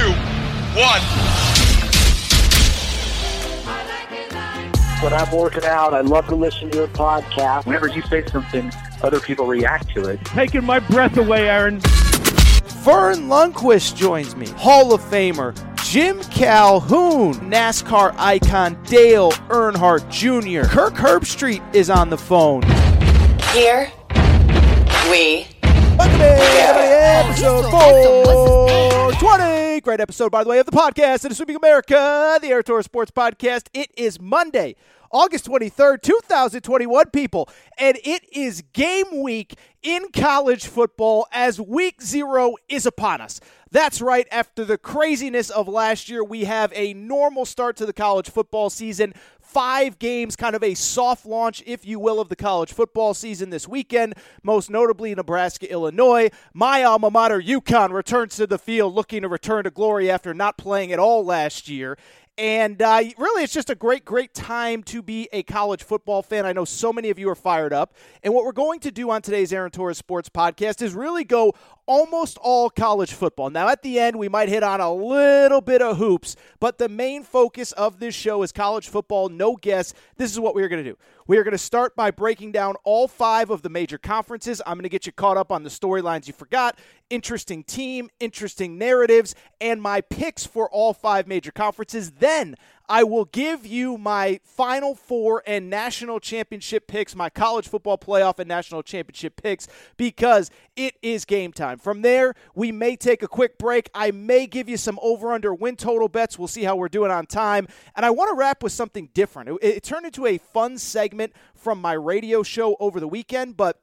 two, one. When I'm working out, I love to listen to your podcast. Whenever you say something, other people react to it. Taking my breath away, Aaron. Verne Lundquist joins me, Hall of Famer. Jim Calhoun, NASCAR icon Dale Earnhardt Jr. Kirk Herbstreit is on the phone. Here we Welcome in, episode 420. Great episode, by the way, of the podcast. It is Sweeping America, the Aaron Torres Sports Podcast. It is Monday, August 23rd, 2021, people. And it is game week in college football as week zero is upon us. That's right. After the craziness of last year, we have a normal start to the college football season five games, kind of a soft launch, if you will, of the college football season this weekend, most notably Nebraska, Illinois. My alma mater, UConn, returns to the field looking to return to glory after not playing at all last year. And uh, really, it's just a great, great time to be a college football fan. I know so many of you are fired up. And what we're going to do on today's Aaron Torres Sports Podcast is really go almost all college football. Now, at the end, we might hit on a little bit of hoops, but the main focus of this show is college football, no guess. This is what we're going to do. We are going to start by breaking down all five of the major conferences. I'm going to get you caught up on the storylines you forgot, interesting team, interesting narratives, and my picks for all five major conferences. Then I will give you my Final Four and national championship picks, my college football playoff and national championship picks, because it is game time. From there, we may take a quick break. I may give you some over under win total bets. We'll see how we're doing on time. And I want to wrap with something different. It, it turned into a fun segment from my radio show over the weekend, but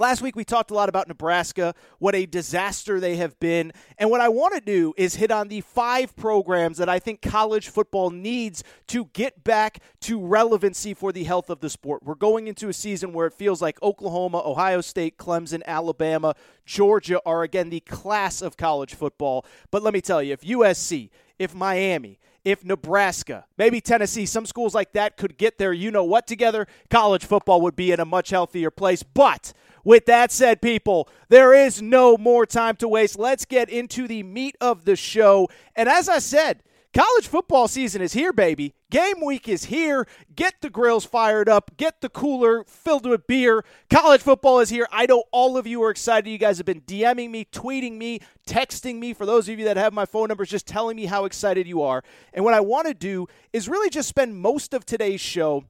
Last week, we talked a lot about Nebraska, what a disaster they have been. And what I want to do is hit on the five programs that I think college football needs to get back to relevancy for the health of the sport. We're going into a season where it feels like Oklahoma, Ohio State, Clemson, Alabama, Georgia are again the class of college football. But let me tell you, if USC, if Miami, if Nebraska, maybe Tennessee, some schools like that could get their you know what together, college football would be in a much healthier place. But with that said, people, there is no more time to waste. Let's get into the meat of the show. And as I said, college football season is here, baby. Game week is here. Get the grills fired up. Get the cooler filled with beer. College football is here. I know all of you are excited. You guys have been DMing me, tweeting me, texting me. For those of you that have my phone numbers, just telling me how excited you are. And what I want to do is really just spend most of today's show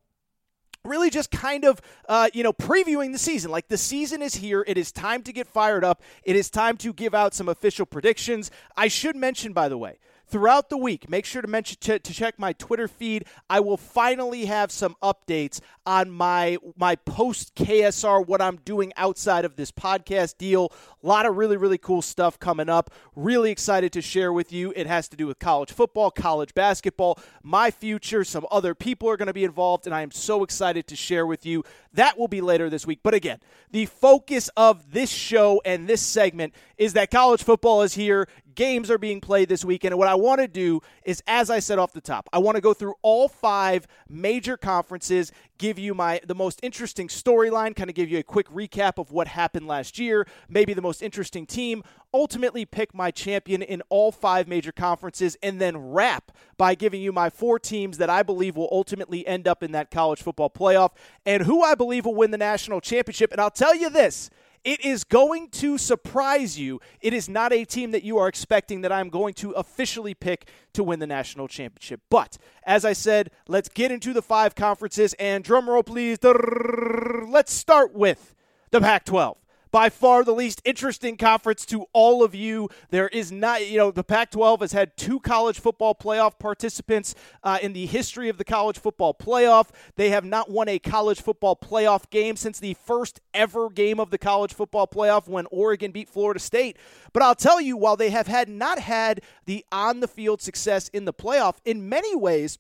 really just kind of uh, you know previewing the season. Like the season is here. It is time to get fired up. It is time to give out some official predictions. I should mention by the way throughout the week. Make sure to mention to, to, check my Twitter feed. I will finally have some updates on my my post KSR what I'm doing outside of this podcast deal. A lot of really really cool stuff coming up. Really excited to share with you. It has to do with college football, college basketball, my future. Some other people are going to be involved and I am so excited to share with you. That will be later this week. But again, the focus of this show and this segment is that college football is here games are being played this weekend. And what I want to do is, as I said off the top, I want to go through all five major conferences, give you my the most interesting storyline, kind of give you a quick recap of what happened last year, maybe the most interesting team, ultimately pick my champion in all five major conferences, and then wrap by giving you my four teams that I believe will ultimately end up in that college football playoff and who I believe will win the national championship. And I'll tell you this it is going to surprise you. It is not a team that you are expecting that I'm going to officially pick to win the national championship. But as I said, let's get into the five conferences and drum roll, please. Let's start with the Pac 12 by far the least interesting conference to all of you. There is not, you know, the Pac 12 has had two college football playoff participants uh, in the history of the college football playoff. They have not won a college football playoff game since the first ever game of the college football playoff when Oregon beat Florida State. But I'll tell you, while they have had not had the on the field success in the playoff, in many ways,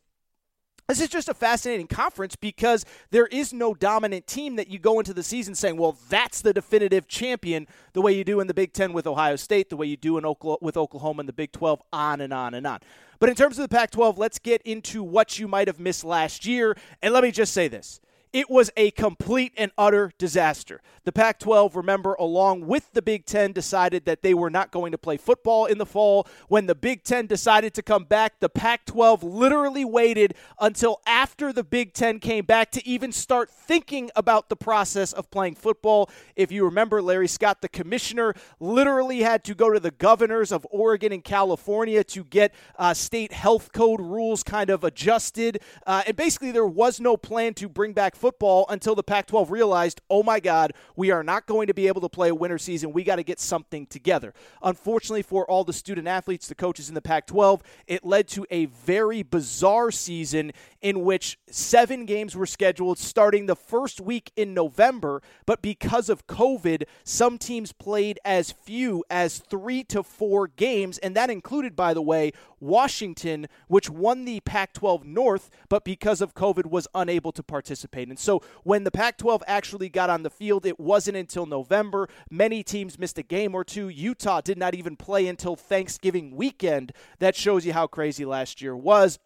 this is just a fascinating conference because there is no dominant team that you go into the season saying, well, that's the definitive champion, the way you do in the Big Ten with Ohio State, the way you do in Oklahoma, with Oklahoma in the Big 12, on and on and on. But in terms of the Pac 12, let's get into what you might have missed last year. And let me just say this it was a complete and utter disaster. The Pac 12, remember, along with the Big Ten, decided that they were not going to play football in the fall. When the Big Ten decided to come back, the Pac 12 literally waited until after the Big Ten came back to even start thinking about the process of playing football. If you remember, Larry Scott, the commissioner, literally had to go to the governors of Oregon and California to get uh, state health code rules kind of adjusted. Uh, and basically, there was no plan to bring back football until the Pac 12 realized, oh my God, we are not going to be able to play a winter season. We got to get something together. Unfortunately, for all the student athletes, the coaches in the Pac 12, it led to a very bizarre season in which seven games were scheduled starting the first week in November. But because of COVID, some teams played as few as three to four games. And that included, by the way, Washington, which won the Pac 12 North, but because of COVID was unable to participate. And so when the Pac 12 actually got on the field, it wasn't until November. Many teams missed a game or two. Utah did not even play until Thanksgiving weekend. That shows you how crazy last year was.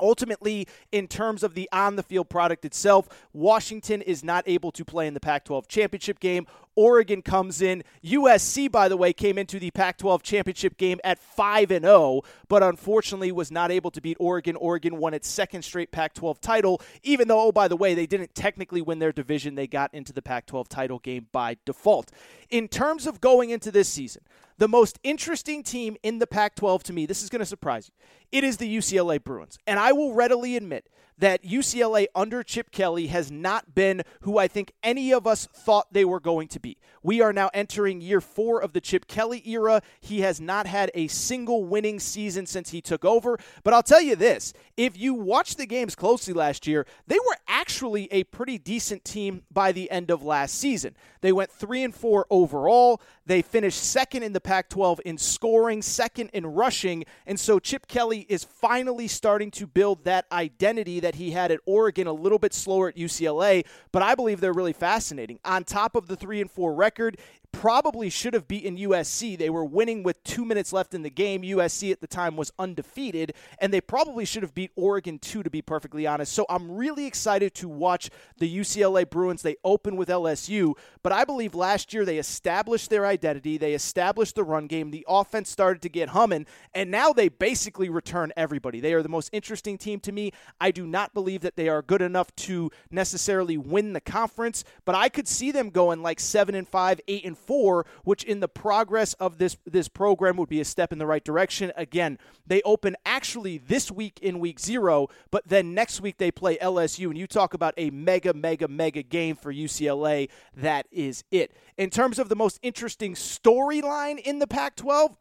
Ultimately, in terms of the on the field product itself, Washington is not able to play in the Pac 12 championship game. Oregon comes in. USC, by the way, came into the Pac 12 championship game at 5 and 0, but unfortunately was not able to beat Oregon. Oregon won its second straight Pac 12 title, even though, oh, by the way, they didn't technically win their division. They got into the Pac 12 title game by default. In terms of going into this season, the most interesting team in the Pac 12 to me, this is going to surprise you, it is the UCLA Bruins. And I will readily admit that UCLA under Chip Kelly has not been who I think any of us thought they were going to be. We are now entering year four of the Chip Kelly era. He has not had a single winning season since he took over. But I'll tell you this if you watch the games closely last year, they were actually a pretty decent team by the end of last season. They went three and four overall. They finished second in the Pac 12 in scoring, second in rushing. And so Chip Kelly is finally starting to build that identity that that he had at Oregon, a little bit slower at UCLA, but I believe they're really fascinating. On top of the 3 and 4 record, probably should have beaten USC. They were winning with two minutes left in the game. USC at the time was undefeated, and they probably should have beat Oregon too, to be perfectly honest. So I'm really excited to watch the UCLA Bruins. They open with LSU, but I believe last year they established their identity, they established the run game, the offense started to get humming, and now they basically return everybody. They are the most interesting team to me. I do not believe that they are good enough to necessarily win the conference, but I could see them going like 7 and 5, 8 and four, which in the progress of this this program would be a step in the right direction. Again, they open actually this week in week zero, but then next week they play LSU, and you talk about a mega, mega, mega game for UCLA. That is it. In terms of the most interesting storyline in the Pac 12,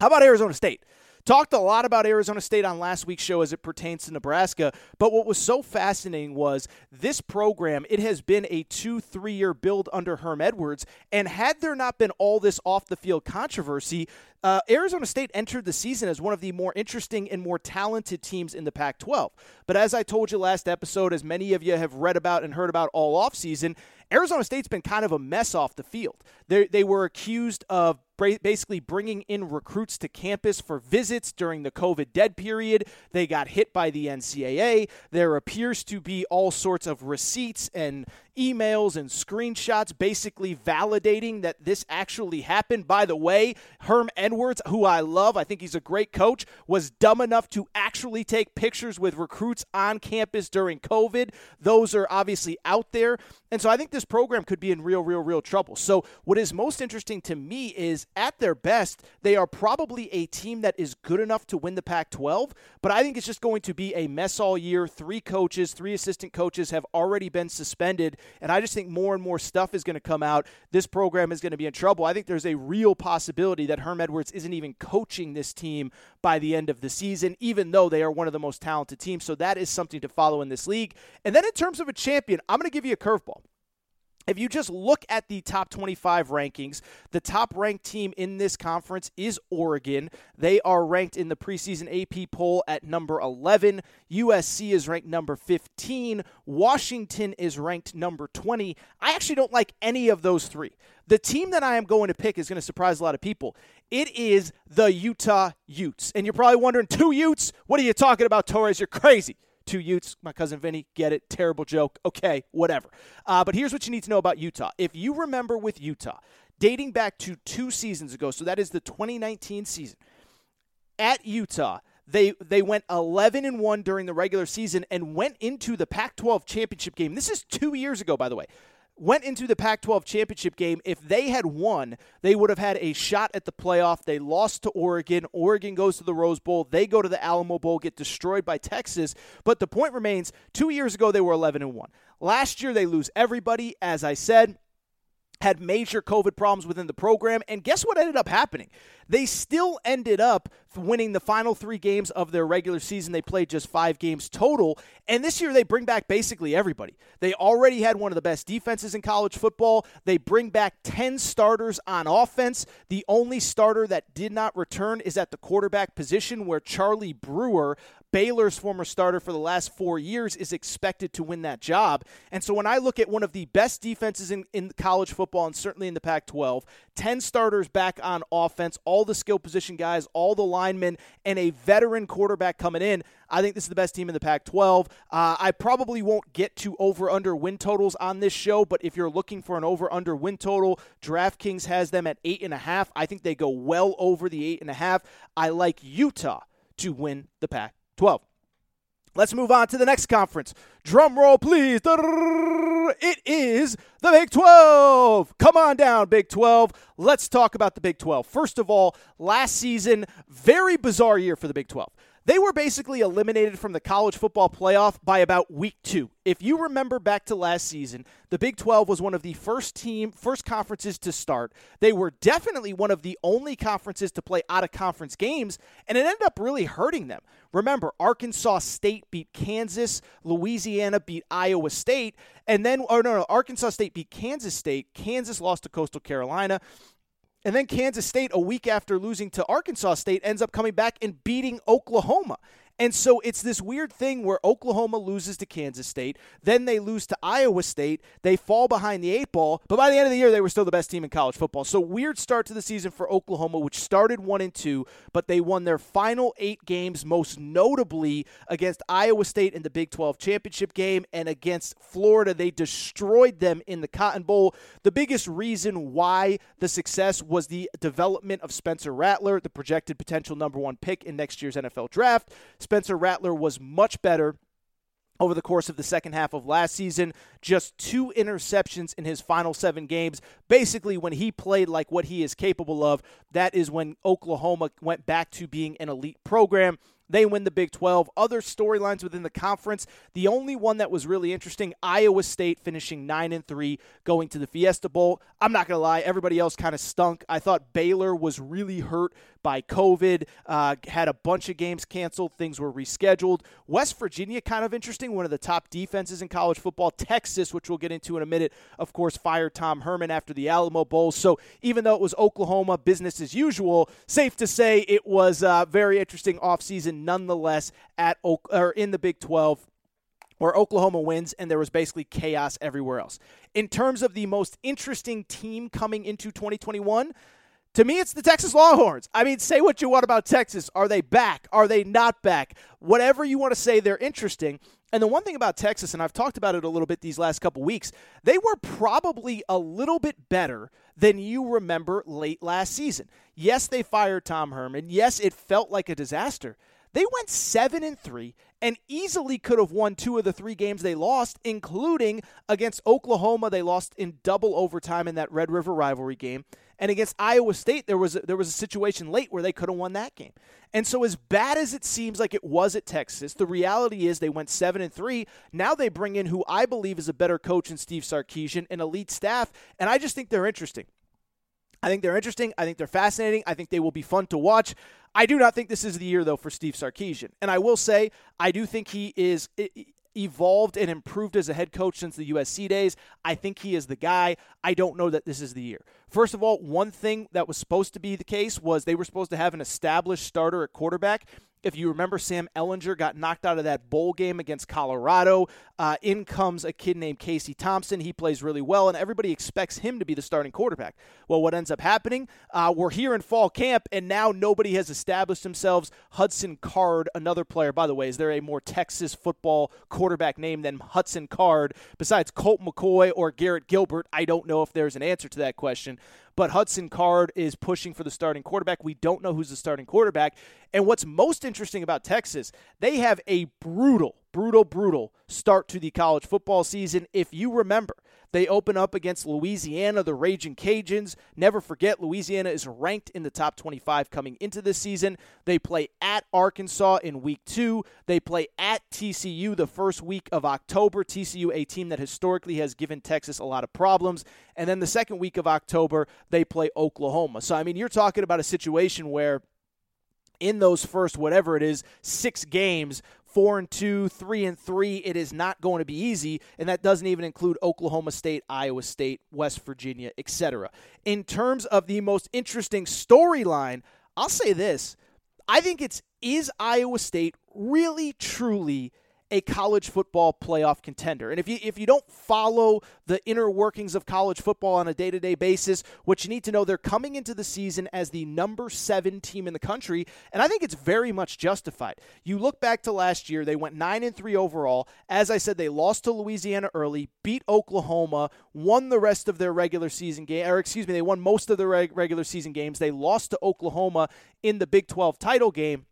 how about Arizona State? Talked a lot about Arizona State on last week's show as it pertains to Nebraska, but what was so fascinating was this program, it has been a two, three year build under Herm Edwards, and had there not been all this off the field controversy, uh, Arizona State entered the season as one of the more interesting and more talented teams in the Pac 12. But as I told you last episode, as many of you have read about and heard about all offseason, Arizona State's been kind of a mess off the field. They, they were accused of basically bringing in recruits to campus for visits during the COVID dead period. They got hit by the NCAA. There appears to be all sorts of receipts and emails and screenshots basically validating that this actually happened. By the way, Herm Edwards, who I love, I think he's a great coach, was dumb enough to actually take pictures with recruits on campus during COVID. Those are obviously out there. And so I think this program could be in real, real, real trouble. So, what is most interesting to me is at their best, they are probably a team that is good enough to win the Pac 12, but I think it's just going to be a mess all year. Three coaches, three assistant coaches have already been suspended, and I just think more and more stuff is going to come out. This program is going to be in trouble. I think there's a real possibility that Herm Edwards isn't even coaching this team by the end of the season, even though they are one of the most talented teams. So, that is something to follow in this league. And then in terms of a champion, I'm going to give you a curveball if you just look at the top 25 rankings, the top ranked team in this conference is Oregon. They are ranked in the preseason AP poll at number 11. USC is ranked number 15. Washington is ranked number 20. I actually don't like any of those three. The team that I am going to pick is going to surprise a lot of people. It is the Utah Utes. And you're probably wondering, two Utes? What are you talking about, Torres? You're crazy two Utes. My cousin Vinny, get it. Terrible joke. Okay, whatever. Uh, but here's what you need to know about Utah. If you remember with Utah, dating back to two seasons ago, so that is the 2019 season, at Utah, they they went 11 and 1 during the regular season and went into the Pac-12 championship game. This is 2 years ago by the way went into the Pac 12 championship game. If they had won, they would have had a shot at the playoff. They lost to Oregon. Oregon goes to the Rose Bowl. They go to the Alamo Bowl, get destroyed by Texas. But the point remains two years ago, they were 11 and 1. Last year, they lose everybody, as I said had major COVID problems within the program. And guess what ended up happening? They still ended up winning the final three games of their regular season. They played just five games total. And this year, they bring back basically everybody. They already had one of the best defenses in college football. They bring back 10 starters on offense. The only starter that did not return is at the quarterback position, where Charlie Brewer, Baylor's former starter for the last four years, is expected to win that job. And so when I look at one of the best defenses in, in college football and certainly in the Pac 12, 10 starters back on offense, all the skill position guys, all the linemen, and a veteran quarterback coming in, I think this is the best team in the Pac 12. Uh, I probably won't get to over under win totals on this show, but if you're looking for an over under win total, DraftKings has them at 8.5. I think they go well over the 8.5. I like Utah to win the Pac 12. Let's move on to the next conference. Drum roll, please. It is the Big 12. Come on down, Big 12. Let's talk about the Big 12. First of all, last season, very bizarre year for the Big 12. They were basically eliminated from the college football playoff by about week two. If you remember back to last season, the Big 12 was one of the first team, first conferences to start. They were definitely one of the only conferences to play out of conference games, and it ended up really hurting them. Remember, Arkansas State beat Kansas, Louisiana beat Iowa State, and then, oh no, no, Arkansas State beat Kansas State, Kansas lost to Coastal Carolina. And then Kansas State, a week after losing to Arkansas State, ends up coming back and beating Oklahoma. And so it's this weird thing where Oklahoma loses to Kansas State, then they lose to Iowa State, they fall behind the eight ball, but by the end of the year they were still the best team in college football. So weird start to the season for Oklahoma, which started 1 and 2, but they won their final 8 games most notably against Iowa State in the Big 12 championship game and against Florida. They destroyed them in the Cotton Bowl. The biggest reason why the success was the development of Spencer Rattler, the projected potential number 1 pick in next year's NFL draft. Spencer Rattler was much better over the course of the second half of last season. Just two interceptions in his final seven games. Basically, when he played like what he is capable of, that is when Oklahoma went back to being an elite program. They win the Big 12. Other storylines within the conference. The only one that was really interesting, Iowa State finishing 9 and 3 going to the Fiesta Bowl. I'm not going to lie, everybody else kind of stunk. I thought Baylor was really hurt by COVID, uh, had a bunch of games canceled, things were rescheduled. West Virginia, kind of interesting, one of the top defenses in college football. Texas, which we'll get into in a minute, of course, fired Tom Herman after the Alamo Bowl. So even though it was Oklahoma business as usual, safe to say it was a very interesting offseason nonetheless at or in the Big 12 where Oklahoma wins and there was basically chaos everywhere else. In terms of the most interesting team coming into 2021, to me, it's the Texas Longhorns. I mean, say what you want about Texas. Are they back? Are they not back? Whatever you want to say, they're interesting. And the one thing about Texas, and I've talked about it a little bit these last couple weeks, they were probably a little bit better than you remember late last season. Yes, they fired Tom Herman. Yes, it felt like a disaster. They went 7 and 3 and easily could have won two of the three games they lost, including against Oklahoma. They lost in double overtime in that Red River rivalry game. And against Iowa State, there was a, there was a situation late where they could have won that game. And so, as bad as it seems like it was at Texas, the reality is they went seven and three. Now they bring in who I believe is a better coach than Steve Sarkisian, an elite staff, and I just think they're interesting. I think they're interesting. I think they're fascinating. I think they will be fun to watch. I do not think this is the year, though, for Steve Sarkisian. And I will say, I do think he is evolved and improved as a head coach since the USC days. I think he is the guy. I don't know that this is the year. First of all, one thing that was supposed to be the case was they were supposed to have an established starter at quarterback. If you remember, Sam Ehlinger got knocked out of that bowl game against Colorado. Uh, in comes a kid named Casey Thompson. He plays really well, and everybody expects him to be the starting quarterback. Well, what ends up happening? Uh, we're here in fall camp, and now nobody has established themselves. Hudson Card, another player, by the way, is there a more Texas football quarterback name than Hudson Card besides Colt McCoy or Garrett Gilbert? I don't know if there's an answer to that question but Hudson Card is pushing for the starting quarterback. We don't know who's the starting quarterback. And what's most interesting about Texas, they have a brutal, brutal, brutal start to the college football season. If you remember, they open up against Louisiana, the Raging Cajuns. Never forget, Louisiana is ranked in the top 25 coming into this season. They play at Arkansas in week two. They play at TCU the first week of October. TCU, a team that historically has given Texas a lot of problems. And then the second week of October, they play Oklahoma. So, I mean, you're talking about a situation where in those first whatever it is six games four and two, three and three. It is not going to be easy, and that doesn't even include Oklahoma State, Iowa State, West Virginia, etc. In terms of the most interesting storyline, I'll say this: I think it's is Iowa State really truly a college football playoff contender. And if you if you don't follow the inner workings of college football on a day-to-day basis, what you need to know they're coming into the season as the number 7 team in the country, and I think it's very much justified. You look back to last year, they went 9 and 3 overall. As I said, they lost to Louisiana early, beat Oklahoma, won the rest of their regular season game or excuse me, they won most of their reg- regular season games. They lost to Oklahoma in the Big 12 title game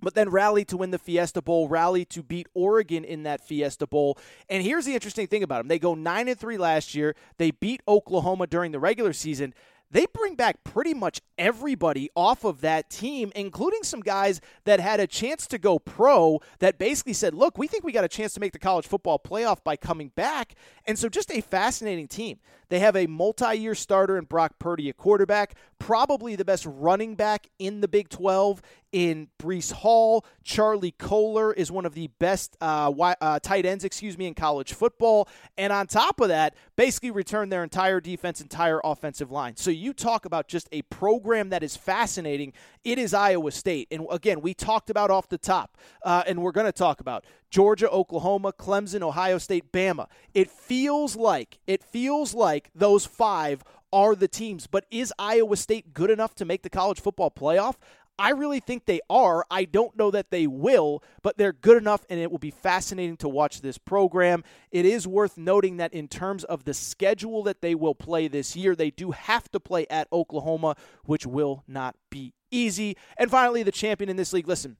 but then rally to win the Fiesta Bowl, rally to beat Oregon in that Fiesta Bowl. And here's the interesting thing about them. They go 9 and 3 last year. They beat Oklahoma during the regular season they bring back pretty much everybody off of that team, including some guys that had a chance to go pro that basically said, look, we think we got a chance to make the college football playoff by coming back. And so just a fascinating team. They have a multi year starter in Brock Purdy, a quarterback, probably the best running back in the Big 12 in Breece Hall. Charlie Kolar is one of the best uh, uh, tight ends, excuse me, in college football. And on top of that, basically returned their entire defense, entire offensive line. So you talk about just a program that is fascinating. It is Iowa State. And again, we talked about off the top, uh, and we're going to talk about Georgia, Oklahoma, Clemson, Ohio State, Bama. It feels like, it feels like those five are the teams. But is Iowa State good enough to make the college football playoff? I really think they are. I don't know that they will, but they're good enough, and it will be fascinating to watch this program. It is worth noting that in terms of the schedule that they will play this year, they do have to play at Oklahoma, which will not be easy. And finally, the champion in this league. Listen,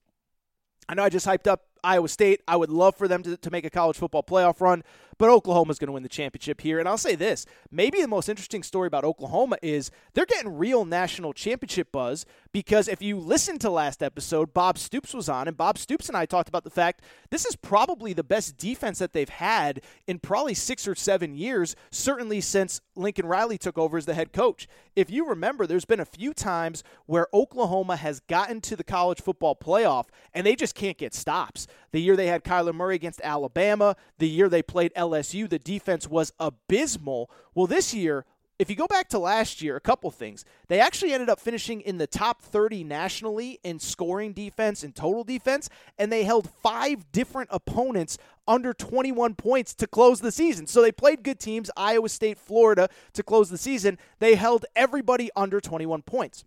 I know I just hyped up Iowa State. I would love for them to, to make a college football playoff run, but Oklahoma's going to win the championship here. And I'll say this maybe the most interesting story about Oklahoma is they're getting real national championship buzz because if you listen to last episode, Bob Stoops was on, and Bob Stoops and I talked about the fact this is probably the best defense that they've had in probably six or seven years, certainly since Lincoln Riley took over as the head coach. If you remember, there's been a few times where Oklahoma has gotten to the college football playoff and they just can't get stops. The year they had Kyler Murray against Alabama, the year they played LSU, the defense was abysmal. Well, this year, if you go back to last year, a couple things. They actually ended up finishing in the top 30 nationally in scoring defense and total defense, and they held five different opponents under 21 points to close the season. So they played good teams, Iowa State, Florida, to close the season. They held everybody under 21 points.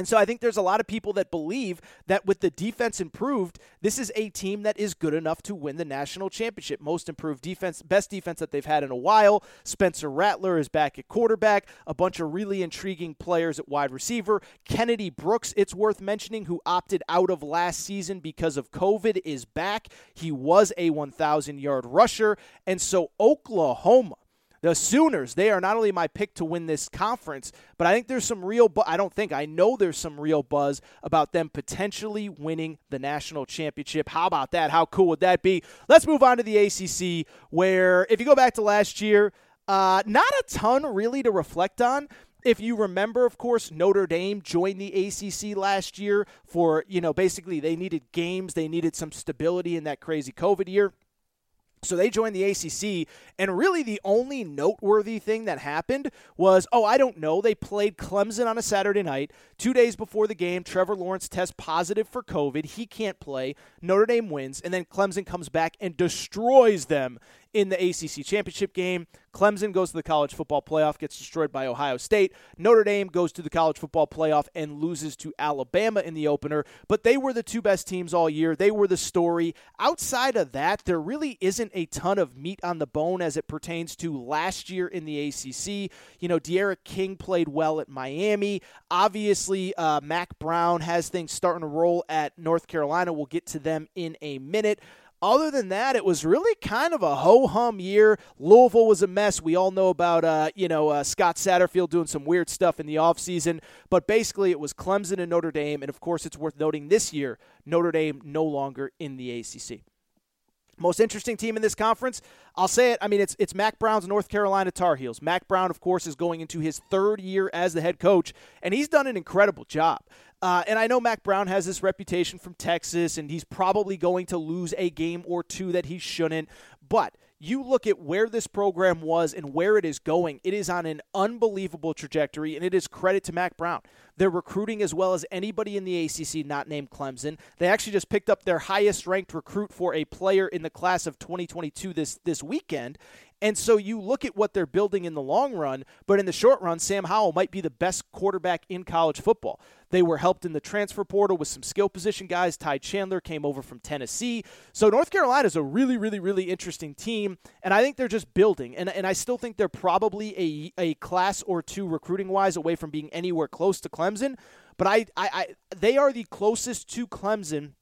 And so I think there's a lot of people that believe that with the defense improved, this is a team that is good enough to win the national championship. Most improved defense, best defense that they've had in a while. Spencer Rattler is back at quarterback, a bunch of really intriguing players at wide receiver. Kennedy Brooks, it's worth mentioning, who opted out of last season because of COVID, is back. He was a 1,000 yard rusher. And so Oklahoma the Sooners, they are not only my pick to win this conference, but I think there's some real bu- I don't think, I know there's some real buzz about them potentially winning the national championship. How about that? How cool would that be? Let's move on to the ACC where if you go back to last year, uh, not a ton really to reflect on if you remember, of course, Notre Dame joined the ACC last year for, you know, basically they needed games, they needed some stability in that crazy COVID year. So they joined the ACC, and really the only noteworthy thing that happened was oh, I don't know. They played Clemson on a Saturday night. Two days before the game, Trevor Lawrence tests positive for COVID. He can't play. Notre Dame wins, and then Clemson comes back and destroys them in the ACC championship game. Clemson goes to the college football playoff, gets destroyed by Ohio State. Notre Dame goes to the college football playoff and loses to Alabama in the opener. But they were the two best teams all year. They were the story. Outside of that, there really isn't a ton of meat on the bone as it pertains to last year in the ACC. You know, D'Eriq King played well at Miami. Obviously, uh, Mack Brown has things starting to roll at North Carolina. We'll get to them in a minute. Other than that, it was really kind of a ho hum year. Louisville was a mess. We all know about, uh, you know, uh, Scott Satterfield doing some weird stuff in the offseason. But basically, it was Clemson and Notre Dame. And of course, it's worth noting this year, Notre Dame no longer in the ACC. Most interesting team in this conference, I'll say it. I mean, it's it's Mack Brown's North Carolina Tar Heels. Mack Brown, of course, is going into his third year as the head coach, and he's done an incredible job. Uh, and I know Mack Brown has this reputation from Texas, and he's probably going to lose a game or two that he shouldn't. But you look at where this program was and where it is going, it is on an unbelievable trajectory, and it is credit to Mack Brown. They're recruiting as well as anybody in the ACC not named Clemson. They actually just picked up their highest ranked recruit for a player in the class of 2022 this, this weekend. And so you look at what they're building in the long run, but in the short run, Sam Howell might be the best quarterback in college football. They were helped in the transfer portal with some skill position guys. Ty Chandler came over from Tennessee. So North Carolina is a really, really, really interesting team, and I think they're just building. And, and I still think they're probably a, a class or two recruiting wise away from being anywhere close to Clemson. But I, I, I they are the closest to Clemson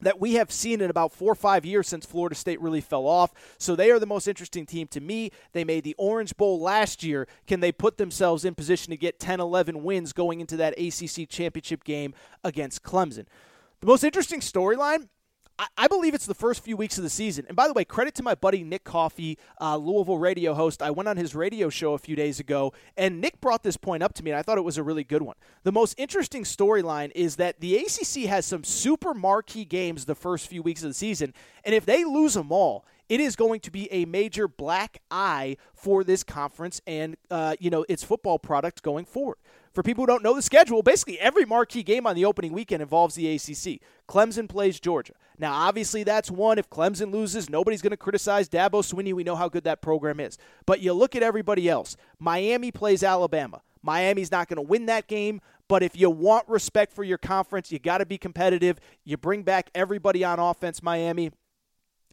that we have seen in about four or five years since Florida State really fell off. So they are the most interesting team to me. They made the Orange Bowl last year. Can they put themselves in position to get 10, 11 wins going into that ACC championship game against Clemson? The most interesting storyline I believe it's the first few weeks of the season. And by the way, credit to my buddy Nick Coffey, uh, Louisville radio host. I went on his radio show a few days ago, and Nick brought this point up to me, and I thought it was a really good one. The most interesting storyline is that the ACC has some super marquee games the first few weeks of the season, and if they lose them all, it is going to be a major black eye for this conference and uh, you know its football product going forward. For people who don't know the schedule, basically every marquee game on the opening weekend involves the ACC. Clemson plays Georgia. Now, obviously, that's one. If Clemson loses, nobody's going to criticize Dabo Swinney. We know how good that program is. But you look at everybody else. Miami plays Alabama. Miami's not going to win that game, but if you want respect for your conference, you got to be competitive. You bring back everybody on offense, Miami.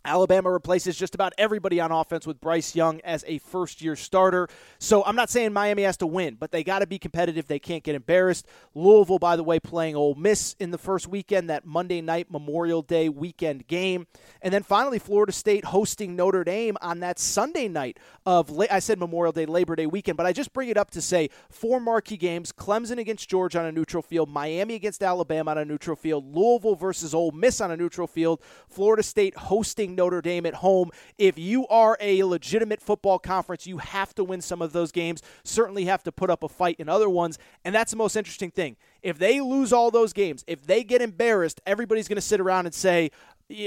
Alabama replaces just about everybody on offense with Bryce Young as a first year starter. So I'm not saying Miami has to win, but they got to be competitive. They can't get embarrassed. Louisville, by the way, playing Ole Miss in the first weekend, that Monday night Memorial Day weekend game. And then finally, Florida State hosting Notre Dame on that Sunday night of, I said Memorial Day, Labor Day weekend, but I just bring it up to say four marquee games Clemson against Georgia on a neutral field, Miami against Alabama on a neutral field, Louisville versus Ole Miss on a neutral field, Florida State hosting Notre Dame at home. If you are a legitimate football conference, you have to win some of those games. Certainly have to put up a fight in other ones. And that's the most interesting thing. If they lose all those games, if they get embarrassed, everybody's going to sit around and say,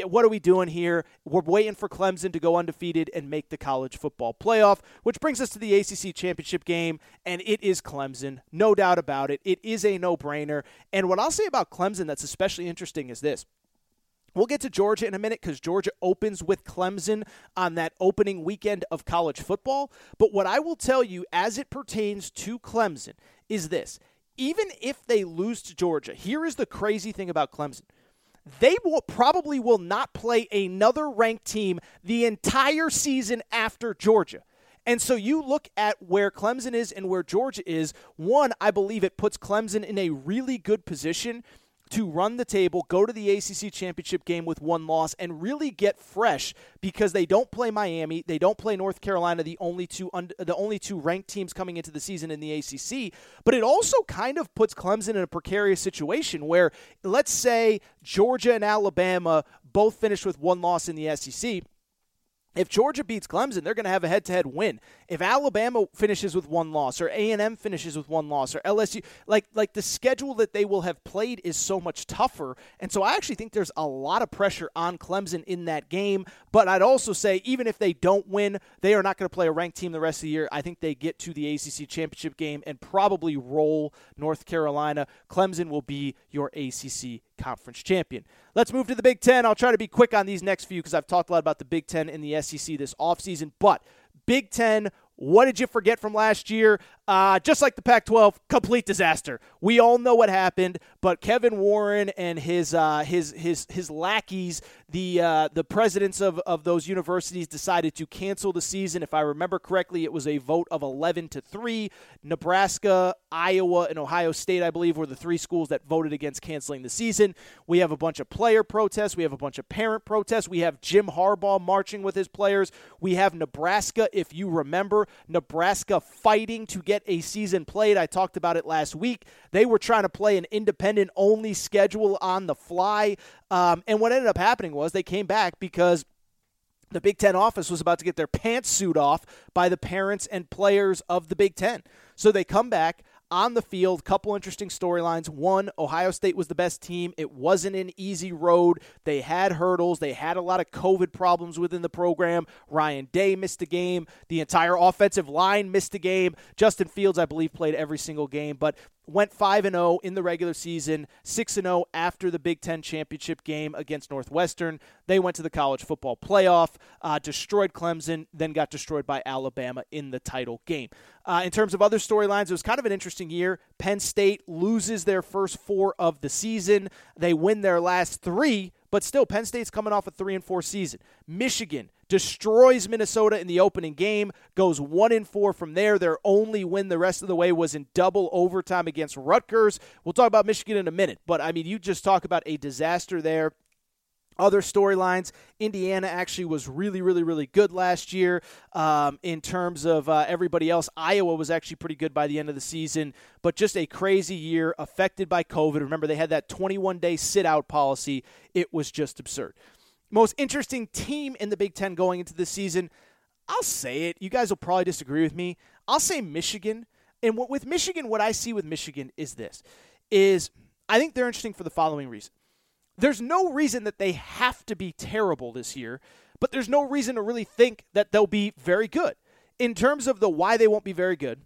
what are we doing here? We're waiting for Clemson to go undefeated and make the college football playoff, which brings us to the ACC championship game, and it is Clemson, no doubt about it. It is a no brainer. And what I'll say about Clemson that's especially interesting is this We'll get to Georgia in a minute because Georgia opens with Clemson on that opening weekend of college football. But what I will tell you as it pertains to Clemson is this even if they lose to Georgia, here is the crazy thing about Clemson. They will probably will not play another ranked team the entire season after Georgia. And so you look at where Clemson is and where Georgia is. One, I believe it puts Clemson in a really good position to run the table, go to the ACC championship game with one loss, and really get fresh because they don't play Miami, they don't play North Carolina, the only two un- the only two ranked teams coming into the season in the ACC. But it also kind of puts Clemson in a precarious situation where, let's say, Georgia and Alabama both finish with one loss in the SEC if Georgia beats Clemson, they're going to have a head-to-head win. If Alabama finishes with one loss, or A and M finishes with one loss, or LSU, like like the schedule that they will have played is so much tougher, and so I actually think there's a lot of pressure on Clemson in that game. But I'd also say even if they don't win, they are not going to play a ranked team the rest of the year. I think they get to the ACC championship game and probably roll North Carolina. Clemson will be your ACC conference champion. Let's move to the Big Ten. I'll try to be quick on these next few because I've talked a lot about the Big Ten and the SEC this offseason. But Big Ten what did you forget from last year? Uh, just like the Pac 12, complete disaster. We all know what happened, but Kevin Warren and his uh, his his his lackeys, the uh, the presidents of, of those universities, decided to cancel the season. If I remember correctly, it was a vote of 11 to 3. Nebraska, Iowa, and Ohio State, I believe, were the three schools that voted against canceling the season. We have a bunch of player protests. We have a bunch of parent protests. We have Jim Harbaugh marching with his players. We have Nebraska, if you remember, Nebraska fighting to get a season played. I talked about it last week. They were trying to play an independent only schedule on the fly. Um, and what ended up happening was they came back because the Big Ten office was about to get their pants pantsuit off by the parents and players of the Big Ten. So they come back on the field, couple interesting storylines. One, Ohio State was the best team. It wasn't an easy road. They had hurdles. They had a lot of COVID problems within the program. Ryan Day missed a game. The entire offensive line missed a game. Justin Fields, I believe, played every single game. But went 5 and 0 in the regular season, 6 and 0 after the Big 10 championship game against Northwestern. They went to the college football playoff, uh, destroyed Clemson, then got destroyed by Alabama in the title game. Uh, in terms of other storylines, it was kind of an interesting year. Penn State loses their first four of the season. They win their last three, but still, Penn State's coming off a three and four season. Michigan destroys Minnesota in the opening game, goes one and four from there. Their only win the rest of the way was in double overtime against Rutgers. We'll talk about Michigan in a minute, but I mean, you just talk about a disaster there. Other storylines Indiana actually was really, really, really good last year um, in terms of uh, everybody else. Iowa was actually pretty good by the end of the season, but just a crazy year affected by COVID. Remember, they had that 21 day sit out policy. It was just absurd. Most interesting team in the Big Ten going into this season. I'll say it. You guys will probably disagree with me. I'll say Michigan. And what, with Michigan, what I see with Michigan is this: is I think they're interesting for the following reason. There's no reason that they have to be terrible this year, but there's no reason to really think that they'll be very good. In terms of the why they won't be very good,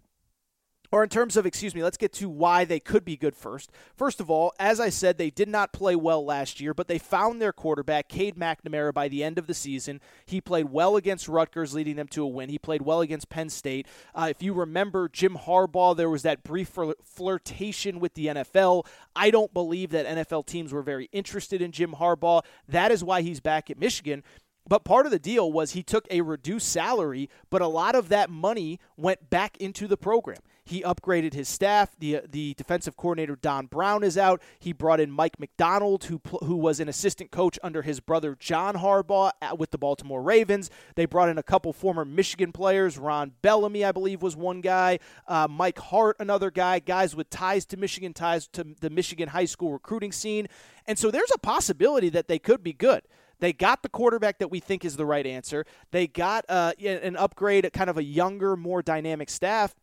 or in terms of, excuse me, let's get to why they could be good first. First of all, as I said, they did not play well last year, but they found their quarterback, Cade McNamara, by the end of the season. He played well against Rutgers, leading them to a win. He played well against Penn State. Uh, if you remember Jim Harbaugh, there was that brief flirtation with the NFL. I don't believe that NFL teams were very interested in Jim Harbaugh. That is why he's back at Michigan. But part of the deal was he took a reduced salary, but a lot of that money went back into the program. He upgraded his staff. The the defensive coordinator Don Brown is out. He brought in Mike Macdonald, who who was an assistant coach under his brother John Harbaugh with the Baltimore Ravens. They brought in a couple former Michigan players. Ron Bellamy, I believe, was one guy. Uh, Mike Hart, another guy. Guys with ties to Michigan, ties to the Michigan high school recruiting scene. And so there's a possibility that they could be good. They got the quarterback that we think is the right answer. They got uh, an upgrade, kind of a younger, more dynamic staff.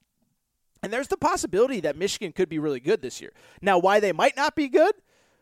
And there's the possibility that Michigan could be really good this year. Now, why they might not be good?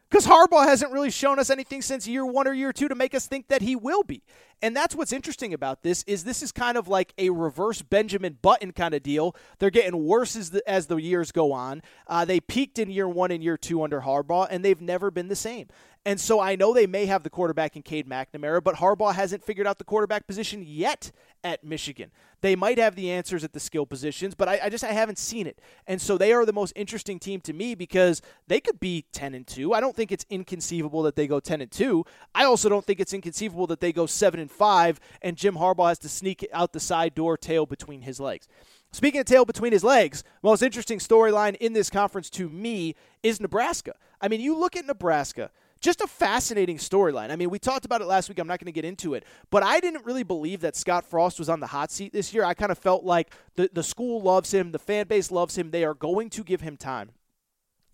Because Harbaugh hasn't really shown us anything since year one or year two to make us think that he will be. And that's what's interesting about this is this is kind of like a reverse Benjamin Button kind of deal. They're getting worse as the, as the years go on. Uh, they peaked in year one and year two under Harbaugh, and they've never been the same. And so I know they may have the quarterback in Cade McNamara, but Harbaugh hasn't figured out the quarterback position yet at Michigan. They might have the answers at the skill positions, but I, I, just I haven't seen it. And so they are the most interesting team to me because they could be 10 and 2. I don't think it's inconceivable that they go 10 and 2. I also don't think it's inconceivable that they go 7 and 5 and Jim Harbaugh has to sneak out the side door tail between his legs. Speaking of tail between his legs, most interesting storyline in this conference to me is Nebraska. I mean, you look at Nebraska, just a fascinating storyline. I mean, we talked about it last week. I'm not going to get into it, but I didn't really believe that Scott Frost was on the hot seat this year. I kind of felt like the, the school loves him, the fan base loves him. They are going to give him time.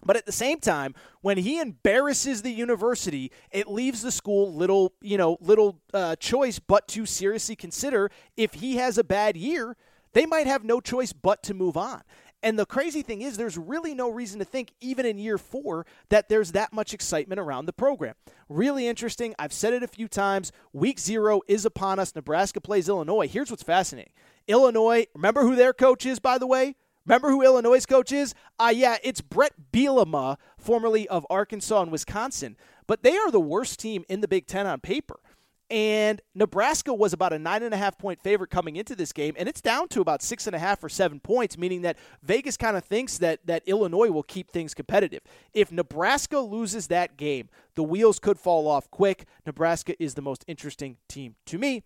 But at the same time, when he embarrasses the university, it leaves the school little, you know, little uh, choice but to seriously consider if he has a bad year, they might have no choice but to move on. And the crazy thing is, there's really no reason to think, even in year four, that there's that much excitement around the program. Really interesting. I've said it a few times. Week zero is upon us. Nebraska plays Illinois. Here's what's fascinating Illinois, remember who their coach is, by the way? Remember who Illinois' coach is? Ah, uh, yeah, it's Bret Bielema, formerly of Arkansas and Wisconsin. But they are the worst team in the Big Ten on paper. And Nebraska was about a nine and a half point favorite coming into this game, and it's down to about six and a half or seven points, meaning that Vegas kind of thinks that that Illinois will keep things competitive. If Nebraska loses that game, the wheels could fall off quick. Nebraska is the most interesting team to me.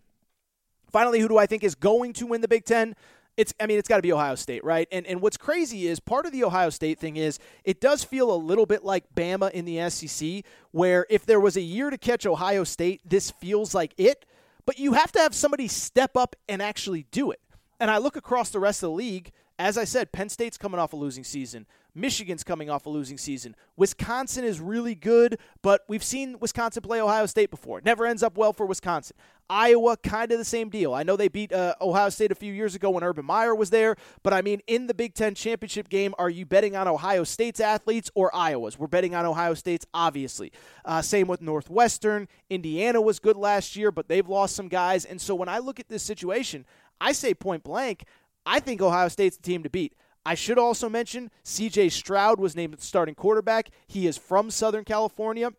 Finally, who do I think is going to win the Big Ten? It's I mean it's got to be Ohio State, right? And and what's crazy is part of the Ohio State thing is it does feel a little bit like Bama in the SEC where if there was a year to catch Ohio State, this feels like it, but you have to have somebody step up and actually do it. And I look across the rest of the league, as I said, Penn State's coming off a losing season. Michigan's coming off a losing season. Wisconsin is really good, but we've seen Wisconsin play Ohio State before. It never ends up well for Wisconsin. Iowa, kind of the same deal. I know they beat uh, Ohio State a few years ago when Urban Meyer was there, but I mean, in the Big Ten championship game, are you betting on Ohio State's athletes or Iowa's? We're betting on Ohio State's, obviously. Uh, same with Northwestern. Indiana was good last year, but they've lost some guys. And so when I look at this situation, I say point blank, I think Ohio State's the team to beat. I should also mention CJ Stroud was named starting quarterback. He is from Southern California.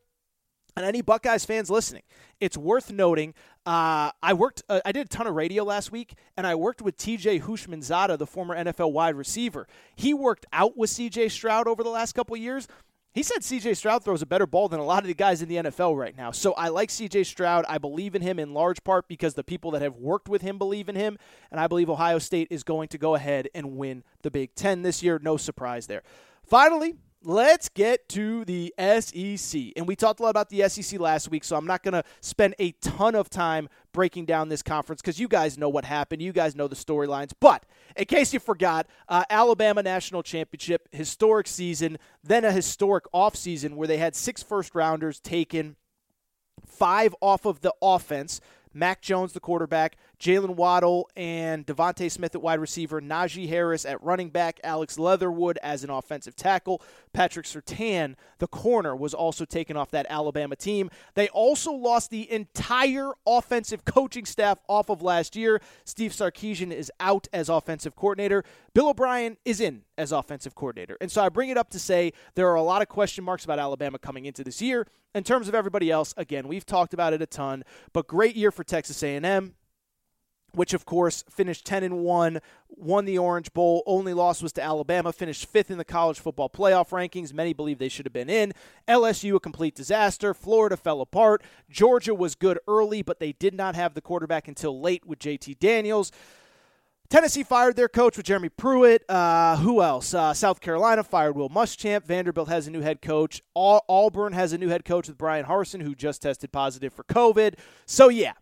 And any Buckeyes fans listening, it's worth noting. Uh, I worked, uh, I did a ton of radio last week, and I worked with TJ Houshmandzadeh, the former NFL wide receiver. He worked out with CJ Stroud over the last couple years. He said CJ Stroud throws a better ball than a lot of the guys in the NFL right now. So I like CJ Stroud. I believe in him in large part because the people that have worked with him believe in him. And I believe Ohio State is going to go ahead and win the Big Ten this year. No surprise there. Finally, let's get to the SEC. And we talked a lot about the SEC last week, so I'm not going to spend a ton of time breaking down this conference because you guys know what happened. You guys know the storylines. But in case you forgot, uh, Alabama National Championship, historic season, then a historic offseason where they had six first rounders taken, five off of the offense. Mac Jones, the quarterback, Jaylen Waddle and DeVonta Smith at wide receiver, Najee Harris at running back, Alex Leatherwood as an offensive tackle, Patrick Surtain, the corner, was also taken off that Alabama team. They also lost the entire offensive coaching staff off of last year. Steve Sarkisian is out as offensive coordinator. Bill O'Brien is in as offensive coordinator. And so I bring it up to say there are a lot of question marks about Alabama coming into this year. In terms of everybody else, again, we've talked about it a ton, but great year for Texas A&M which of course finished 10 and 1, won the Orange Bowl. Only loss was to Alabama, finished 5th in the college football playoff rankings. Many believe they should have been in. LSU a complete disaster. Florida fell apart. Georgia was good early, but they did not have the quarterback until late with JT Daniels. Tennessee fired their coach with Jeremy Pruitt. Uh, who else? Uh, South Carolina fired Will Muschamp. Vanderbilt has a new head coach. Auburn has a new head coach with Bryan Harsin, who just tested positive for COVID. So, yeah,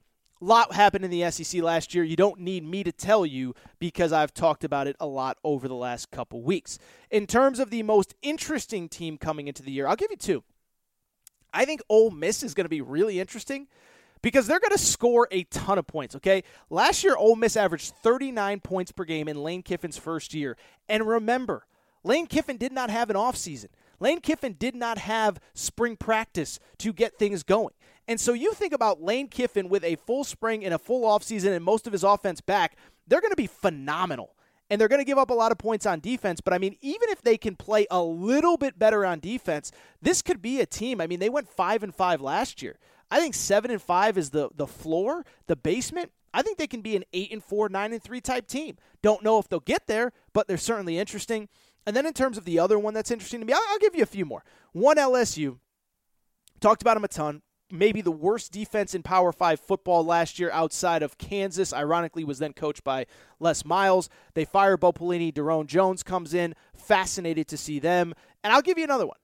lot happened in the SEC last year. You don't need me to tell you because I've talked about it a lot over the last couple weeks. In terms of the most interesting team coming into the year, I'll give you two. I think Ole Miss is going to be really interesting because they're going to score a ton of points, okay? Last year, Ole Miss averaged 39 points per game in Lane Kiffin's first year. And remember, Lane Kiffin did not have an offseason. Lane Kiffin did not have spring practice to get things going. And so you think about Lane Kiffin with a full spring and a full offseason and most of his offense back, they're going to be phenomenal. And they're going to give up a lot of points on defense. But I mean, even if they can play a little bit better on defense, this could be a team. I mean, they went five and five last year. I think seven and five is the the floor, the basement. I think they can be an 8 and 4, 9 and 3 type team. Don't know if they'll get there, but they're certainly interesting. And then in terms of the other one that's interesting to me, I'll, I'll give you a few more. One LSU, talked about them a ton maybe the worst defense in Power Five football last year outside of Kansas. Ironically, was then coached by Les Miles. They fire Bo Pelini. Daronte Jones comes in. Fascinated to see them. And I'll give you another one.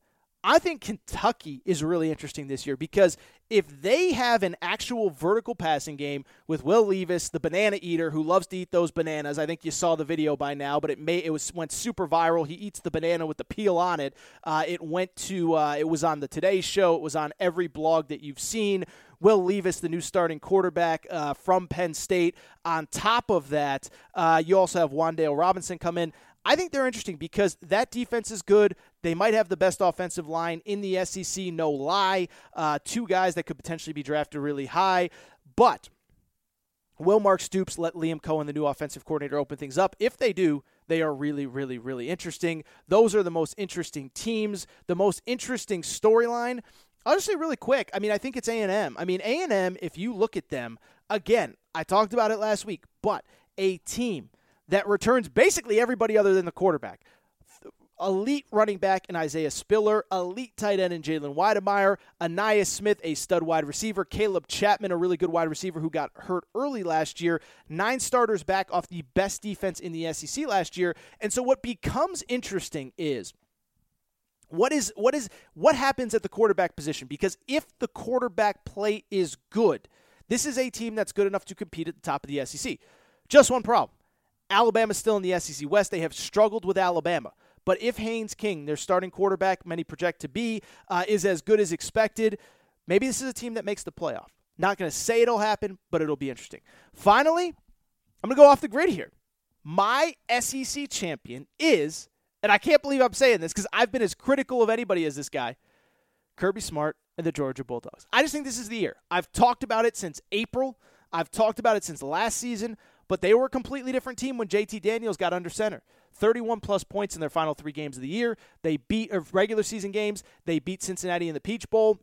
I think Kentucky is really interesting this year because if they have an actual vertical passing game with Will Levis, the banana eater who loves to eat those bananas, I think you saw the video by now, but it may it was went super viral. He eats the banana with the peel on it. Uh, it went to uh, it was on the Today Show. It was on every blog that you've seen. Will Levis, the new starting quarterback uh, from Penn State. On top of that, uh, you also have Wan'Dale Robinson come in. I think they're interesting because that defense is good. They might have the best offensive line in the SEC, no lie. Uh, two guys that could potentially be drafted really high. But will Mark Stoops let Liam Coen, the new offensive coordinator, open things up? If they do, they are really, really, really interesting. Those are the most interesting teams. The most interesting storyline. I'll just say really quick. I mean, I think it's A and M. I mean, A and M. If you look at them again, I talked about it last week, but a team that returns basically everybody other than the quarterback. Elite running back in Isaiah Spiller, elite tight end in Jalen Wydermyer, Ainias Smith, a stud wide receiver, Caleb Chapman, a really good wide receiver who got hurt early last year, nine starters back off the best defense in the SEC last year. And so what becomes interesting is what is what is what happens at the quarterback position because if the quarterback play is good, this is a team that's good enough to compete at the top of the SEC. Just one problem. Alabama's still in the SEC West. They have struggled with Alabama. But if Haynes King, their starting quarterback, many project to be, uh, is as good as expected, maybe this is a team that makes the playoff. Not going to say it'll happen, but it'll be interesting. Finally, I'm going to go off the grid here. My SEC champion is, and I can't believe I'm saying this because I've been as critical of anybody as this guy, Kirby Smart and the Georgia Bulldogs. I just think this is the year. I've talked about it since April. I've talked about it since last season. But they were a completely different team when JT Daniels got under center. 31 plus points in their final three games of the year. They beat regular season games. They beat Cincinnati in the Peach Bowl.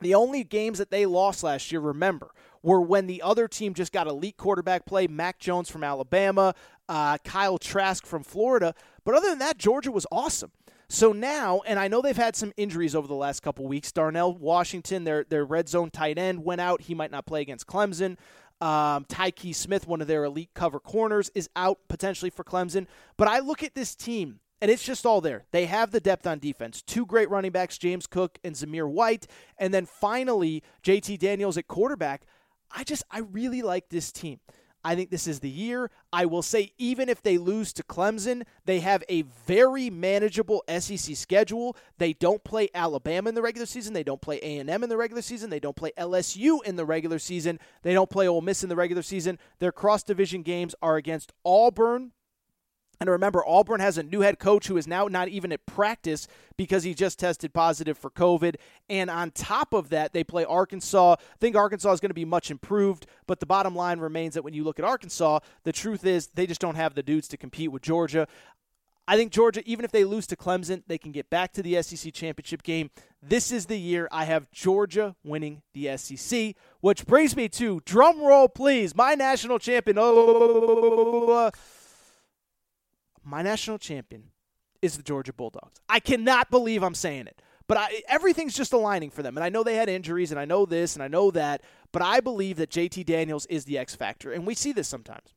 The only games that they lost last year, remember, were when the other team just got elite quarterback play. Mac Jones from Alabama, uh, Kyle Trask from Florida. But other than that, Georgia was awesome. So now, and I know they've had some injuries over the last couple weeks. Darnell Washington, their their red zone tight end, went out. He might not play against Clemson. Um, Tykee Smith, one of their elite cover corners, is out potentially for Clemson. But I look at this team, and it's just all there. They have the depth on defense. Two great running backs, James Cook and Zamir White. And then finally, JT Daniels at quarterback. I just, I really like this team. I think this is the year. I will say, even if they lose to Clemson, they have a very manageable SEC schedule. They don't play Alabama in the regular season. They don't play A&M in the regular season. They don't play LSU in the regular season. They don't play Ole Miss in the regular season. Their cross division games are against Auburn, and remember, Auburn has a new head coach who is now not even at practice because he just tested positive for COVID. And on top of that, they play Arkansas. I think Arkansas is going to be much improved, but the bottom line remains that when you look at Arkansas, the truth is they just don't have the dudes to compete with Georgia. I think Georgia, even if they lose to Clemson, they can get back to the SEC championship game. This is the year I have Georgia winning the SEC, which brings me to drum roll, please. My national champion. Oh, my national champion is the Georgia Bulldogs. I cannot believe I'm saying it, but I, everything's just aligning for them. And I know they had injuries, and I know this, and I know that, but I believe that JT Daniels is the X factor, and we see this sometimes.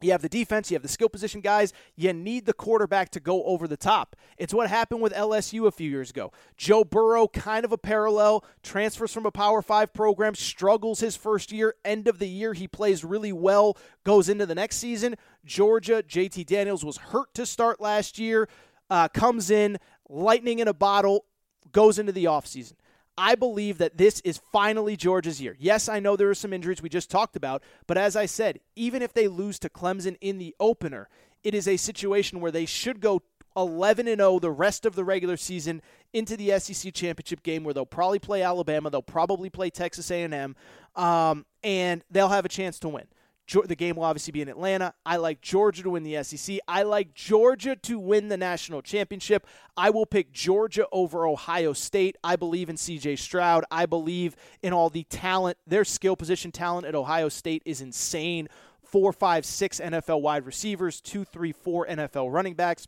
You have the defense, you have the skill position guys. You need the quarterback to go over the top. It's what happened with LSU a few years ago. Joe Burrow, kind of a parallel, transfers from a Power Five program, struggles his first year. End of the year, he plays really well, goes into the next season. Georgia, JT Daniels was hurt to start last year, uh, comes in, lightning in a bottle, goes into the offseason. I believe that this is finally Georgia's year. Yes, I know there are some injuries we just talked about, but as I said, even if they lose to Clemson in the opener, it is a situation where they should go 11 and 0 the rest of the regular season into the SEC championship game where they'll probably play Alabama, they'll probably play Texas A&M, um, and they'll have a chance to win. The game will obviously be in Atlanta. I like Georgia to win the SEC. I like Georgia to win the national championship. I will pick Georgia over Ohio State. I believe in CJ Stroud. I believe in all the talent. Their skill position talent at Ohio State is insane. Four, five, six NFL wide receivers, two, three, four NFL running backs.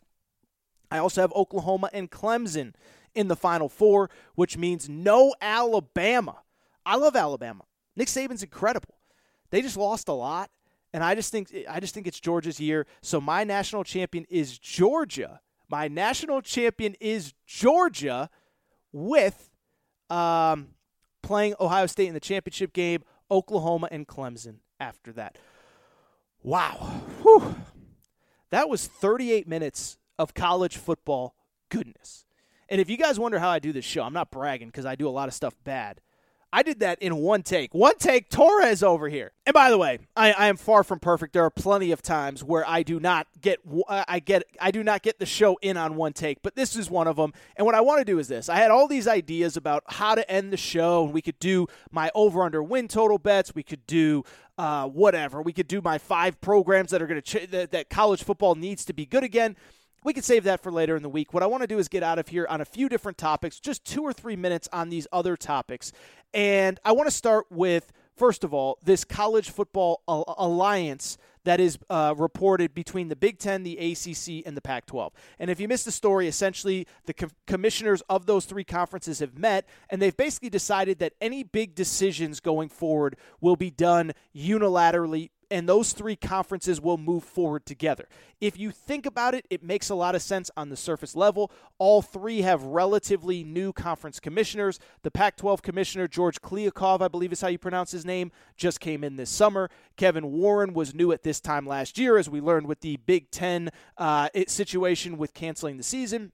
I also have Oklahoma and Clemson in the Final Four, which means no Alabama. I love Alabama. Nick Saban's incredible. They just lost a lot, and I just think I just think it's Georgia's year. So my national champion is Georgia. My national champion is Georgia, with um, playing Ohio State in the championship game, Oklahoma and Clemson after that. Wow, Whew. that was 38 minutes of college football goodness. And if you guys wonder how I do this show, I'm not bragging because I do a lot of stuff bad. I did that in one take. One take, Torres over here. And by the way, I, I, am far from perfect. There are plenty of times where I do not get I get I do not get the show in on one take, but this is one of them. And what I want to do is this: I had all these ideas about how to end the show, and we could do my over under win total bets. We could do uh, whatever. We could do my five programs that are going to ch- that, that college football needs to be good again we can save that for later in the week. What I want to do is get out of here on a few different topics, just two or three minutes on these other topics. And I want to start with, first of all, this college football alliance that is uh, reported between the Big Ten, the ACC, and the Pac 12. And if you missed the story, essentially the co- commissioners of those three conferences have met, and they've basically decided that any big decisions going forward will be done unilaterally and those three conferences will move forward together. If you think about it, it makes a lot of sense on the surface level. All three have relatively new conference commissioners. The Pac 12 commissioner, George Kliavkoff, I believe is how you pronounce his name, just came in this summer. Kevin Warren was new at this time last year, as we learned with the Big Ten uh, situation with canceling the season.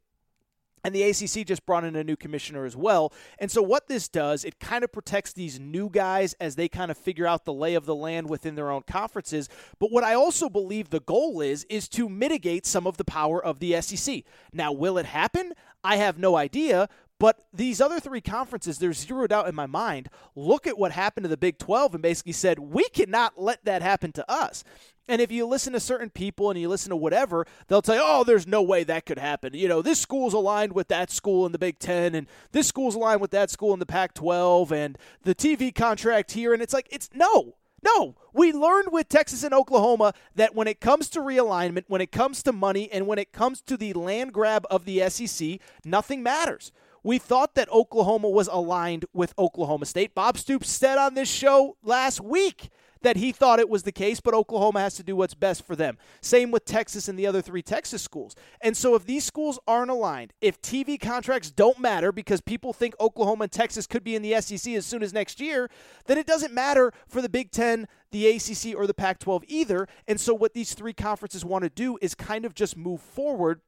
And the ACC just brought in a new commissioner as well. And so, what this does, it kind of protects these new guys as they kind of figure out the lay of the land within their own conferences. But what I also believe the goal is, is to mitigate some of the power of the SEC. Now, will it happen? I have no idea, but these other three conferences, there's zero doubt in my mind. Look at what happened to the Big 12 and basically said, we cannot let that happen to us. And if you listen to certain people and you listen to whatever, they'll you, oh, there's no way that could happen. You know, this school's aligned with that school in the Big Ten, and this school's aligned with that school in the Pac 12, and the TV contract here. And it's like, it's no. No, we learned with Texas and Oklahoma that when it comes to realignment, when it comes to money, and when it comes to the land grab of the SEC, nothing matters. We thought that Oklahoma was aligned with Oklahoma State. Bob Stoops said on this show last week that he thought it was the case, but Oklahoma has to do what's best for them. Same with Texas and the other three Texas schools. And so if these schools aren't aligned, if TV contracts don't matter because people think Oklahoma and Texas could be in the SEC as soon as next year, then it doesn't matter for the Big Ten, the ACC, or the Pac 12 either. And so what these three conferences want to do is kind of just move forward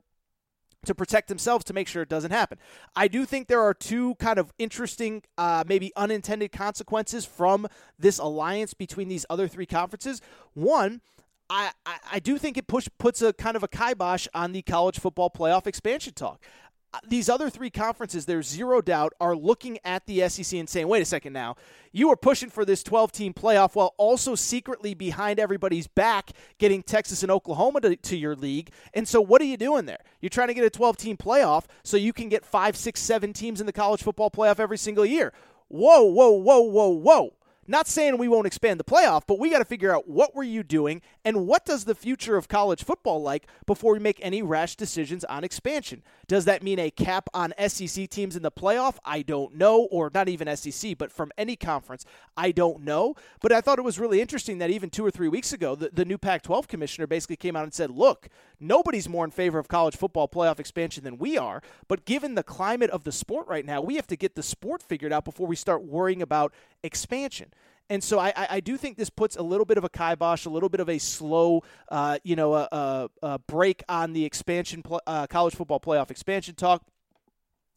to protect themselves to make sure it doesn't happen. I do think there are two kind of interesting, uh, maybe unintended consequences from this alliance between these other three conferences. One, I, I, do think it push puts a kind of a kibosh on the college football playoff expansion talk these other three conferences, there's zero doubt, are looking at the SEC and saying, wait a second now, you are pushing for this 12 team playoff while also secretly behind everybody's back getting Texas and Oklahoma to, to, your league. And so, what are you doing there? You're trying to get a 12 team playoff so you can get five, six, seven teams in the college football playoff every single year. Whoa, whoa, whoa, whoa, whoa. Not saying we won't expand the playoff, but we got to figure out what were you doing and what does the future of college football like before we make any rash decisions on expansion. Does that mean a cap on SEC teams in the playoff? I don't know, or not even SEC, but from any conference, I don't know. But I thought it was really interesting that even two or three weeks ago, the, the new Pac 12 commissioner basically came out and said, look, nobody's more in favor of college football playoff expansion than we are. But given the climate of the sport right now, we have to get the sport figured out before we start worrying about expansion. And so I, I do think this puts a little bit of a kibosh, a little bit of a slow, uh, you know, a, a, a, break on the expansion, uh, college football playoff expansion talk.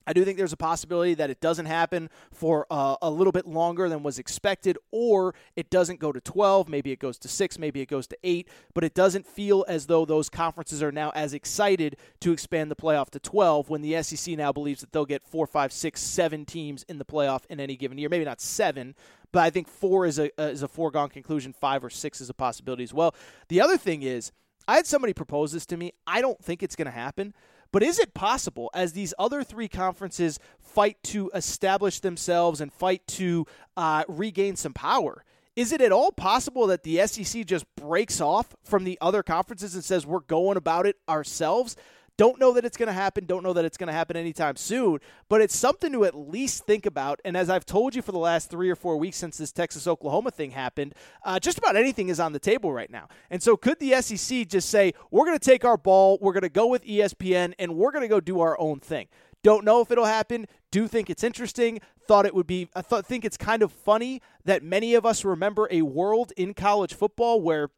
I do think there's a possibility that it doesn't happen for uh, a little bit longer than was expected, or it doesn't go to 12. Maybe it goes to six, maybe it goes to eight, but it doesn't feel as though those conferences are now as excited to expand the playoff to 12 when the SEC now believes that they'll get four, five, six, seven teams in the playoff in any given year. Maybe not seven, but I think four is a, uh, is a foregone conclusion. Five or six is a possibility as well. The other thing is, I had somebody propose this to me. I don't think it's going to happen. But is it possible, as these other three conferences fight to establish themselves and fight to uh, regain some power, is it at all possible that the SEC just breaks off from the other conferences and says we're going about it ourselves? Don't know that it's going to happen. Don't know that it's going to happen anytime soon, but it's something to at least think about. And as I've told you for the last three or four weeks since this Texas Oklahoma thing happened, uh, just about anything is on the table right now. And so, could the SEC just say, we're going to take our ball, we're going to go with ESPN, and we're going to go do our own thing? Don't know if it'll happen. Do think it's interesting. Thought it would be. I thought think it's kind of funny that many of us remember a world in college football where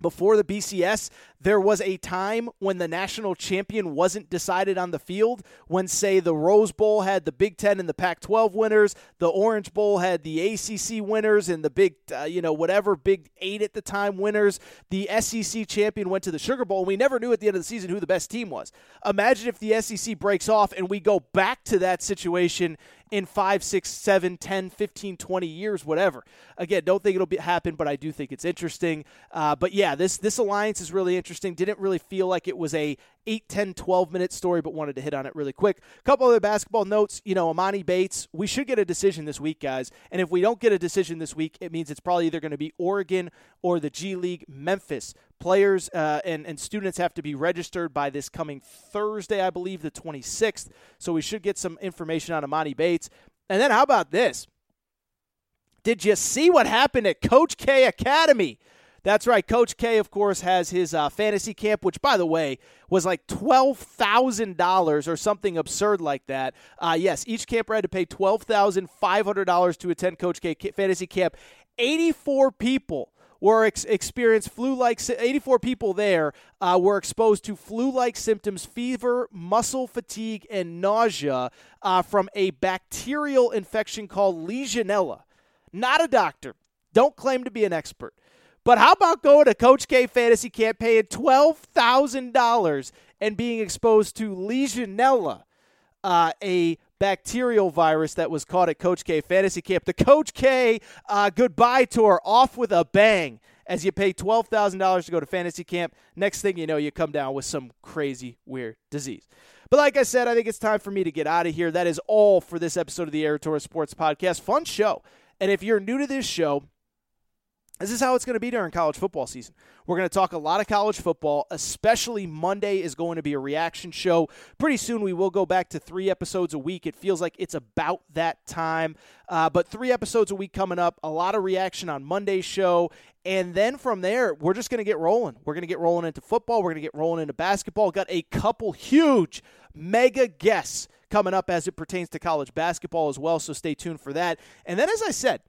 before the BCS, there was a time when the national champion wasn't decided on the field. When, say, the Rose Bowl had the Big Ten and the Pac 12 winners, the Orange Bowl had the ACC winners, and the Big, uh, you know, whatever Big Eight at the time winners. The SEC champion went to the Sugar Bowl, and we never knew at the end of the season who the best team was. Imagine if the SEC breaks off and we go back to that situation in five, six, seven, 10, 15, 20 years, whatever. Again, don't think it'll be, happen, but I do think it's interesting. Uh, but yeah, this this alliance is really interesting. Didn't really feel like it was a 8, 10, 12 minute story, but wanted to hit on it really quick. A couple other basketball notes. You know, Emoni Bates, we should get a decision this week, guys. And if we don't get a decision this week, it means it's probably either going to be Oregon or the G League Memphis. Players uh, and, and students have to be registered by this coming Thursday, I believe, the 26th. So we should get some information on Emoni Bates. And then how about this? Did you see what happened at Coach K Academy? That's right. Coach K, of course, has his uh, fantasy camp, which, by the way, was like $12,000 or something absurd like that. Uh, yes, each camper had to pay $12,500 to attend Coach K fantasy camp. 84 people were ex- experienced flu-like 84 people there uh, were exposed to flu-like symptoms fever muscle fatigue and nausea uh, from a bacterial infection called legionella. Not a doctor. Don't claim to be an expert. But how about going to Coach K Fantasy Camp paying $12,000 and being exposed to Legionella, uh, a bacterial virus that was caught at Coach K Fantasy Camp? The Coach K uh, goodbye tour off with a bang as you pay $12,000 to go to fantasy camp. Next thing you know, you come down with some crazy, weird disease. But like I said, I think it's time for me to get out of here. That is all for this episode of the Torres Sports Podcast. Fun show. And if you're new to this show, this is how it's going to be during college football season. We're going to talk a lot of college football, especially Monday is going to be a reaction show. Pretty soon we will go back to three episodes a week. It feels like it's about that time. Uh, but three episodes a week coming up, a lot of reaction on Monday's show. And then from there, we're just going to get rolling. We're going to get rolling into football. We're going to get rolling into basketball. Got a couple huge mega guests coming up as it pertains to college basketball as well. So stay tuned for that. And then, as I said,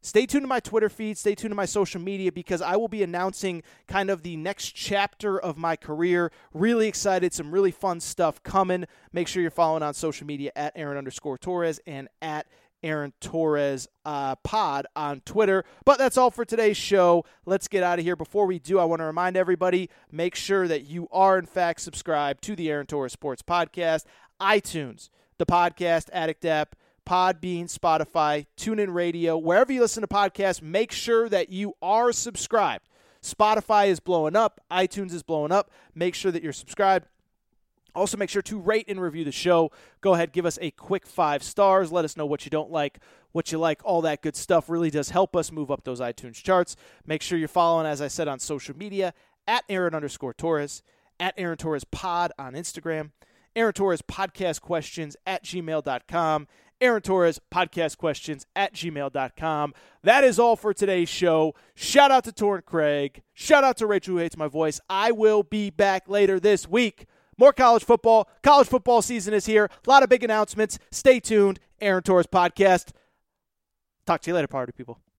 Stay tuned to my Twitter feed, stay tuned to my social media because I will be announcing kind of the next chapter of my career. Really excited, some really fun stuff coming. Make sure you're following on social media at Aaron underscore Torres and at Aaron Torres uh, pod on Twitter. But that's all for today's show. Let's get out of here. Before we do, I want to remind everybody make sure that you are, in fact, subscribed to the Aaron Torres Sports Podcast, iTunes, the Podcast Addict app Podbean, Spotify, TuneIn Radio, wherever you listen to podcasts, make sure that you are subscribed. Spotify is blowing up, iTunes is blowing up. Make sure that you're subscribed. Also, make sure to rate and review the show. Go ahead, give us a quick five stars. Let us know what you don't like, what you like, all that good stuff. Really does help us move up those iTunes charts. Make sure you're following, as I said, on social media at Aaron underscore Torres, at Aaron Torres Pod on Instagram, Aaron Torres Podcast Questions at gmail.com, Aaron Torres, podcast questions at gmail.com. That is all for today's show. Shout out to Torrent Craig. Shout out to Rachel who hates my voice. I will be back later this week. More college football. College football season is here. A lot of big announcements. Stay tuned. Aaron Torres podcast. Talk to you later, party people.